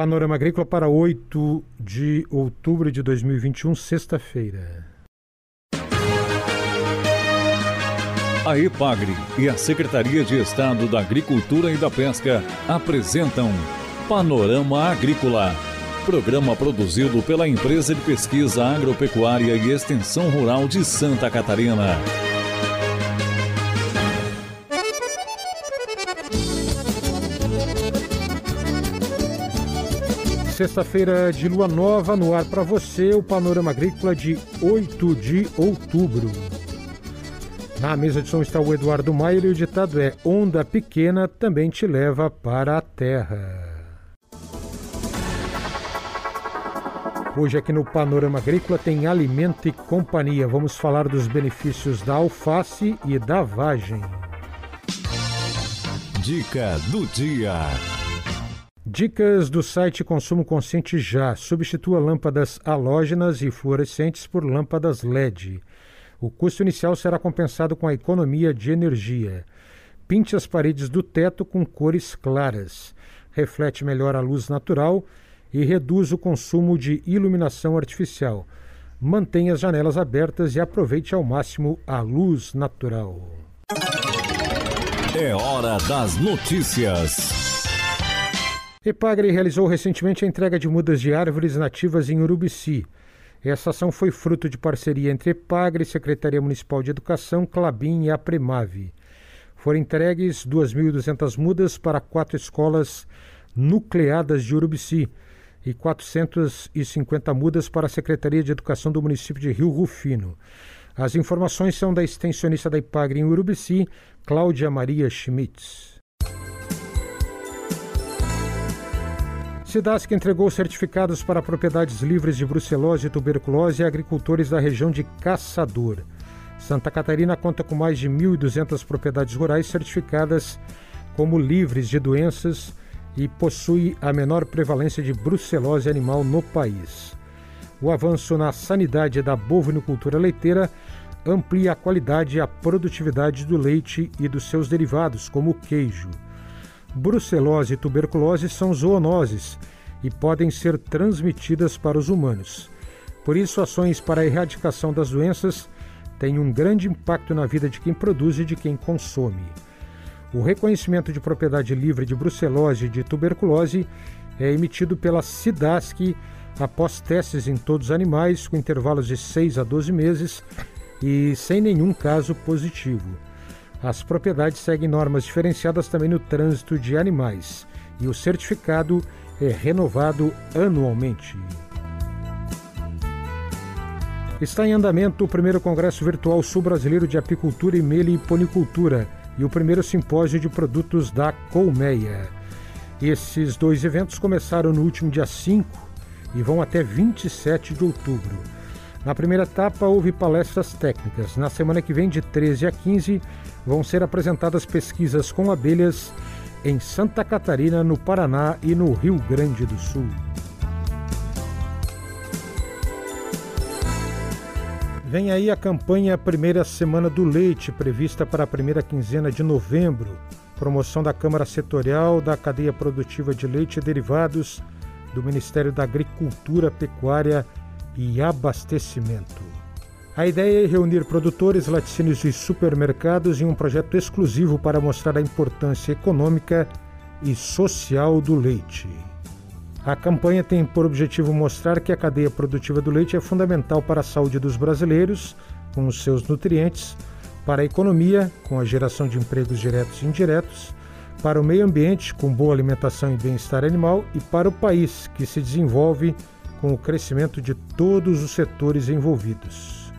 Panorama Agrícola para 8 de outubro de 2021, sexta-feira. A EPAGRE e a Secretaria de Estado da Agricultura e da Pesca apresentam Panorama Agrícola, programa produzido pela Empresa de Pesquisa Agropecuária e Extensão Rural de Santa Catarina. Sexta-feira de lua nova no ar para você, o Panorama Agrícola de 8 de outubro. Na mesa de som está o Eduardo Maier e o ditado é: Onda pequena também te leva para a terra. Hoje aqui no Panorama Agrícola tem Alimento e Companhia. Vamos falar dos benefícios da alface e da vagem. Dica do dia. Dicas do site Consumo Consciente Já. Substitua lâmpadas halógenas e fluorescentes por lâmpadas LED. O custo inicial será compensado com a economia de energia. Pinte as paredes do teto com cores claras. Reflete melhor a luz natural e reduz o consumo de iluminação artificial. Mantenha as janelas abertas e aproveite ao máximo a luz natural. É hora das notícias. Epagre realizou recentemente a entrega de mudas de árvores nativas em Urubici. Essa ação foi fruto de parceria entre EPAGRE, Secretaria Municipal de Educação, Clabin e a Premave. Foram entregues 2.200 mudas para quatro escolas nucleadas de Urubici e 450 mudas para a Secretaria de Educação do município de Rio Rufino. As informações são da extensionista da IPAGRE em Urubici, Cláudia Maria Schmitz. Cidasc entregou certificados para propriedades livres de brucelose e tuberculose a agricultores da região de Caçador. Santa Catarina conta com mais de 1.200 propriedades rurais certificadas como livres de doenças e possui a menor prevalência de brucelose animal no país. O avanço na sanidade da bovinocultura leiteira amplia a qualidade e a produtividade do leite e dos seus derivados, como o queijo. Brucelose e tuberculose são zoonoses e podem ser transmitidas para os humanos. Por isso, ações para a erradicação das doenças têm um grande impacto na vida de quem produz e de quem consome. O reconhecimento de propriedade livre de brucelose e de tuberculose é emitido pela SIDASC após testes em todos os animais, com intervalos de 6 a 12 meses e sem nenhum caso positivo. As propriedades seguem normas diferenciadas também no trânsito de animais e o certificado é renovado anualmente. Está em andamento o primeiro Congresso Virtual Sul-Brasileiro de Apicultura e Meliponicultura e o primeiro simpósio de produtos da Colmeia. Esses dois eventos começaram no último dia 5 e vão até 27 de outubro. Na primeira etapa, houve palestras técnicas. Na semana que vem, de 13 a 15, vão ser apresentadas pesquisas com abelhas em Santa Catarina, no Paraná e no Rio Grande do Sul. Vem aí a campanha Primeira Semana do Leite, prevista para a primeira quinzena de novembro. Promoção da Câmara Setorial da Cadeia Produtiva de Leite e Derivados do Ministério da Agricultura, Pecuária e Abastecimento. A ideia é reunir produtores, laticínios e supermercados em um projeto exclusivo para mostrar a importância econômica e social do leite. A campanha tem por objetivo mostrar que a cadeia produtiva do leite é fundamental para a saúde dos brasileiros, com os seus nutrientes, para a economia, com a geração de empregos diretos e indiretos, para o meio ambiente, com boa alimentação e bem-estar animal, e para o país, que se desenvolve com o crescimento de todos os setores envolvidos.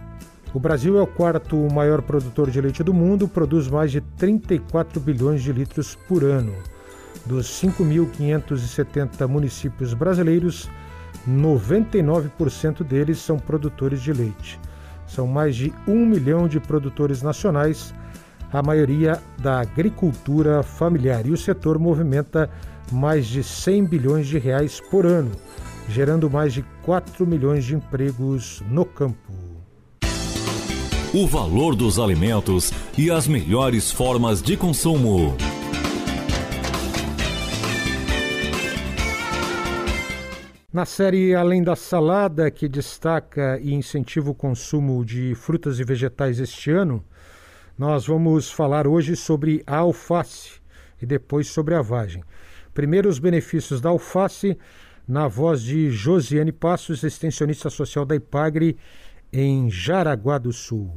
O Brasil é o quarto maior produtor de leite do mundo, produz mais de 34 bilhões de litros por ano. Dos 5.570 municípios brasileiros, 99% deles são produtores de leite. São mais de um milhão de produtores nacionais, a maioria da agricultura familiar. E o setor movimenta mais de 100 bilhões de reais por ano gerando mais de 4 milhões de empregos no campo. O valor dos alimentos e as melhores formas de consumo. Na série Além da Salada, que destaca e incentiva o consumo de frutas e vegetais este ano, nós vamos falar hoje sobre a alface e depois sobre a vagem. Primeiro, os benefícios da alface, na voz de Josiane Passos, extensionista social da IPAGRE, em Jaraguá do Sul.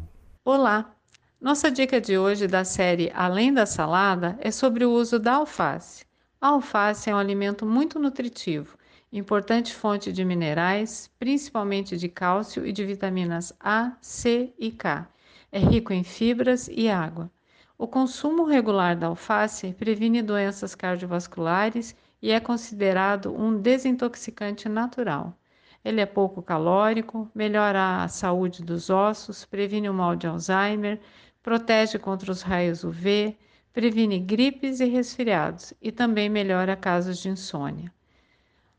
Olá! Nossa dica de hoje da série Além da Salada é sobre o uso da alface. A alface é um alimento muito nutritivo importante fonte de minerais, principalmente de cálcio e de vitaminas A, C e K. É rico em fibras e água. O consumo regular da alface previne doenças cardiovasculares e é considerado um desintoxicante natural. Ele é pouco calórico, melhora a saúde dos ossos, previne o mal de Alzheimer, protege contra os raios UV, previne gripes e resfriados e também melhora casos de insônia.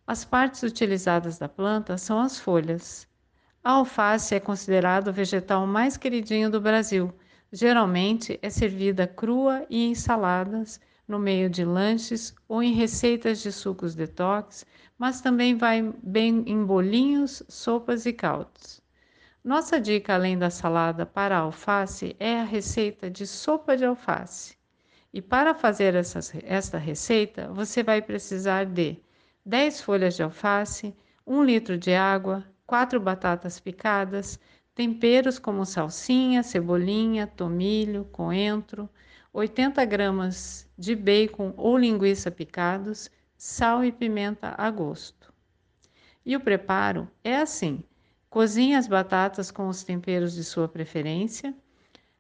As partes utilizadas da planta são as folhas. A alface é considerado o vegetal mais queridinho do Brasil. Geralmente é servida crua e em saladas, no meio de lanches ou em receitas de sucos detox, mas também vai bem em bolinhos, sopas e caldos. Nossa dica além da salada para alface é a receita de sopa de alface. E para fazer essa, esta receita, você vai precisar de 10 folhas de alface, 1 litro de água, 4 batatas picadas, temperos como salsinha, cebolinha, tomilho, coentro, 80 gramas de bacon ou linguiça picados, sal e pimenta a gosto. E o preparo é assim: cozinhe as batatas com os temperos de sua preferência.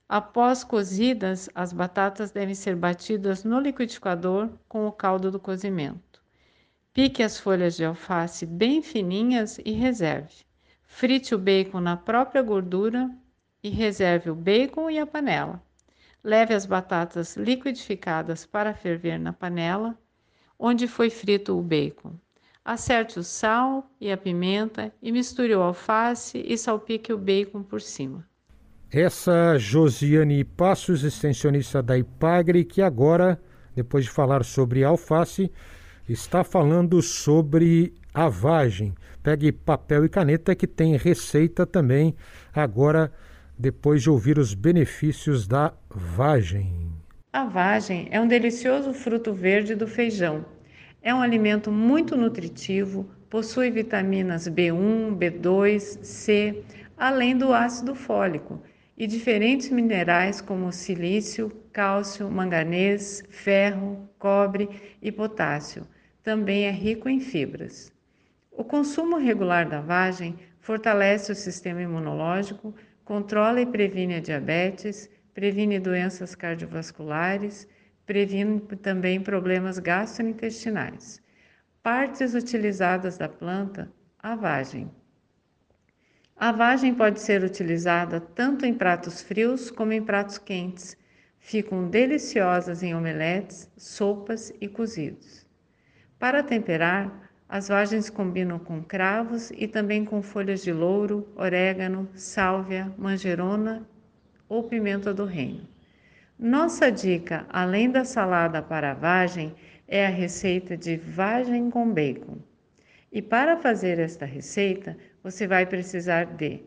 Após cozidas, as batatas devem ser batidas no liquidificador com o caldo do cozimento. Pique as folhas de alface bem fininhas e reserve. Frite o bacon na própria gordura e reserve o bacon e a panela. Leve as batatas liquidificadas para ferver na panela onde foi frito o bacon. Acerte o sal e a pimenta e misture o alface e salpique o bacon por cima. Essa Josiane Passos, extensionista da Ipagre, que agora, depois de falar sobre alface, está falando sobre a vagem. Pegue papel e caneta que tem receita também agora depois de ouvir os benefícios da vagem. A vagem é um delicioso fruto verde do feijão. É um alimento muito nutritivo, possui vitaminas B1, B2, C, além do ácido fólico e diferentes minerais como silício, cálcio, manganês, ferro, cobre e potássio também é rico em fibras. O consumo regular da vagem fortalece o sistema imunológico, controla e previne a diabetes, previne doenças cardiovasculares, previne também problemas gastrointestinais. Partes utilizadas da planta, a vagem. A vagem pode ser utilizada tanto em pratos frios como em pratos quentes. Ficam deliciosas em omeletes, sopas e cozidos. Para temperar, as vagens combinam com cravos e também com folhas de louro, orégano, sálvia, manjerona ou pimenta do reino. Nossa dica, além da salada para a vagem, é a receita de vagem com bacon. E para fazer esta receita, você vai precisar de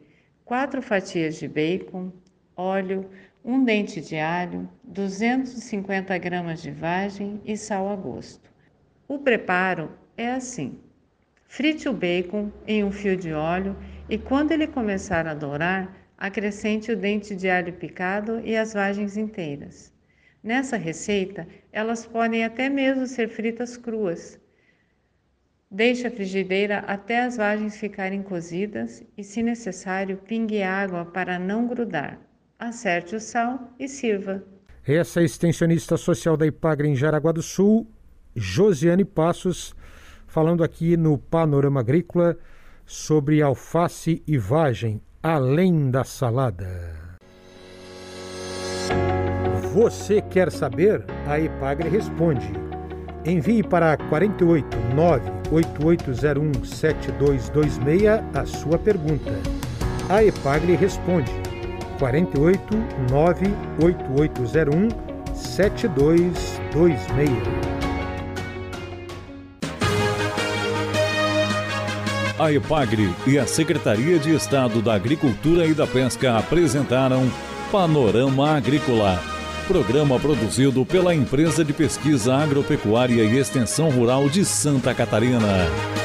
4 fatias de bacon, óleo, um dente de alho, 250 gramas de vagem e sal a gosto. O preparo é assim: frite o bacon em um fio de óleo e quando ele começar a dourar, acrescente o dente de alho picado e as vagens inteiras. Nessa receita, elas podem até mesmo ser fritas cruas. Deixe a frigideira até as vagens ficarem cozidas e, se necessário, pingue água para não grudar. Acerte o sal e sirva. Essa é a extensionista social da Ipagre em Jaraguá do Sul, Josiane Passos, falando aqui no Panorama Agrícola sobre alface e vagem, além da salada. Você quer saber? A Epagre responde. Envie para 48 98801 7226 a sua pergunta. A Epagre responde. 48 98801 7226. A EPAGRE e a Secretaria de Estado da Agricultura e da Pesca apresentaram Panorama Agrícola, programa produzido pela Empresa de Pesquisa Agropecuária e Extensão Rural de Santa Catarina.